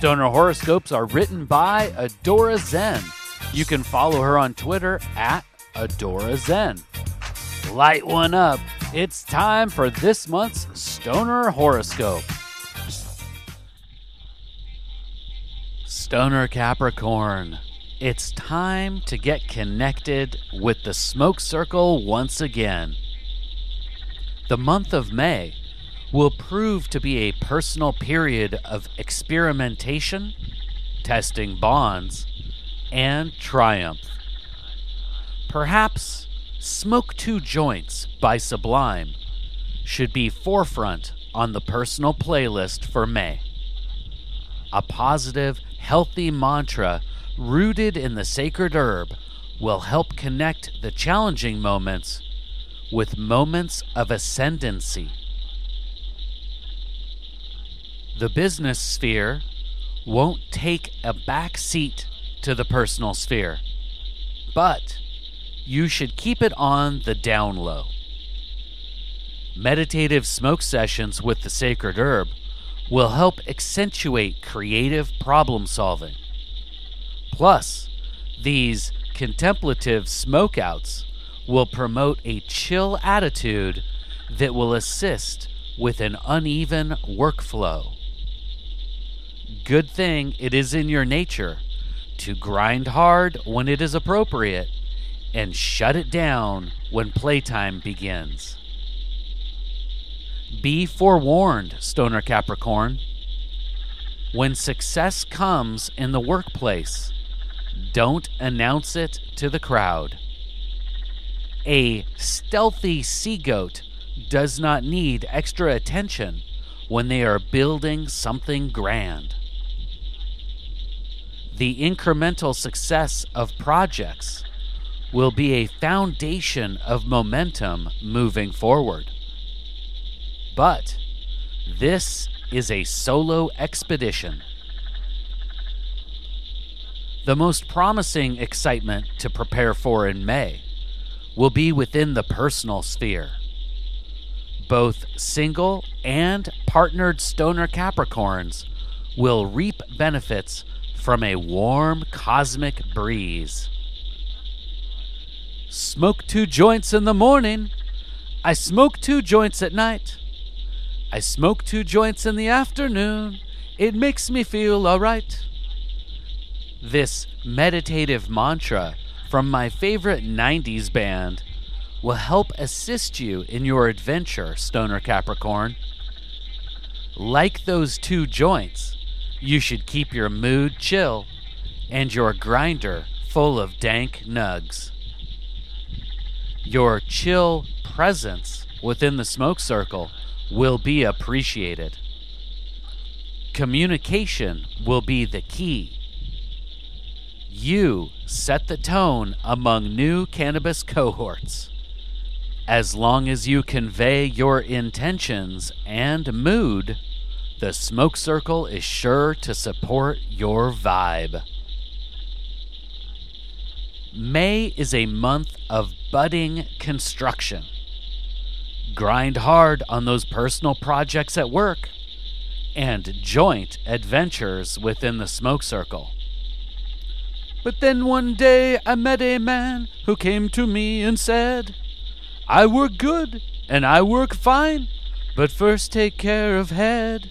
Stoner horoscopes are written by Adora Zen. You can follow her on Twitter at Adora Zen. Light one up. It's time for this month's Stoner horoscope. Stoner Capricorn. It's time to get connected with the smoke circle once again. The month of May will prove to be a personal period of experimentation, testing bonds, and triumph. Perhaps Smoke Two Joints by Sublime should be forefront on the personal playlist for May. A positive, healthy mantra rooted in the sacred herb will help connect the challenging moments with moments of ascendancy. The business sphere won't take a back seat to the personal sphere, but you should keep it on the down low. Meditative smoke sessions with the sacred herb will help accentuate creative problem solving. Plus, these contemplative smokeouts will promote a chill attitude that will assist with an uneven workflow. Good thing it is in your nature to grind hard when it is appropriate and shut it down when playtime begins. Be forewarned, Stoner Capricorn. When success comes in the workplace, don't announce it to the crowd. A stealthy sea goat does not need extra attention when they are building something grand. The incremental success of projects will be a foundation of momentum moving forward. But this is a solo expedition. The most promising excitement to prepare for in May will be within the personal sphere. Both single and partnered stoner Capricorns will reap benefits from a warm cosmic breeze. Smoke two joints in the morning. I smoke two joints at night. I smoke two joints in the afternoon. It makes me feel alright. This meditative mantra from my favorite 90s band will help assist you in your adventure, Stoner Capricorn. Like those two joints, you should keep your mood chill and your grinder full of dank nugs. Your chill presence within the smoke circle will be appreciated. Communication will be the key. You set the tone among new cannabis cohorts. As long as you convey your intentions and mood, the smoke circle is sure to support your vibe. May is a month of budding construction. Grind hard on those personal projects at work and joint adventures within the smoke circle. But then one day I met a man who came to me and said, I work good and I work fine, but first take care of head.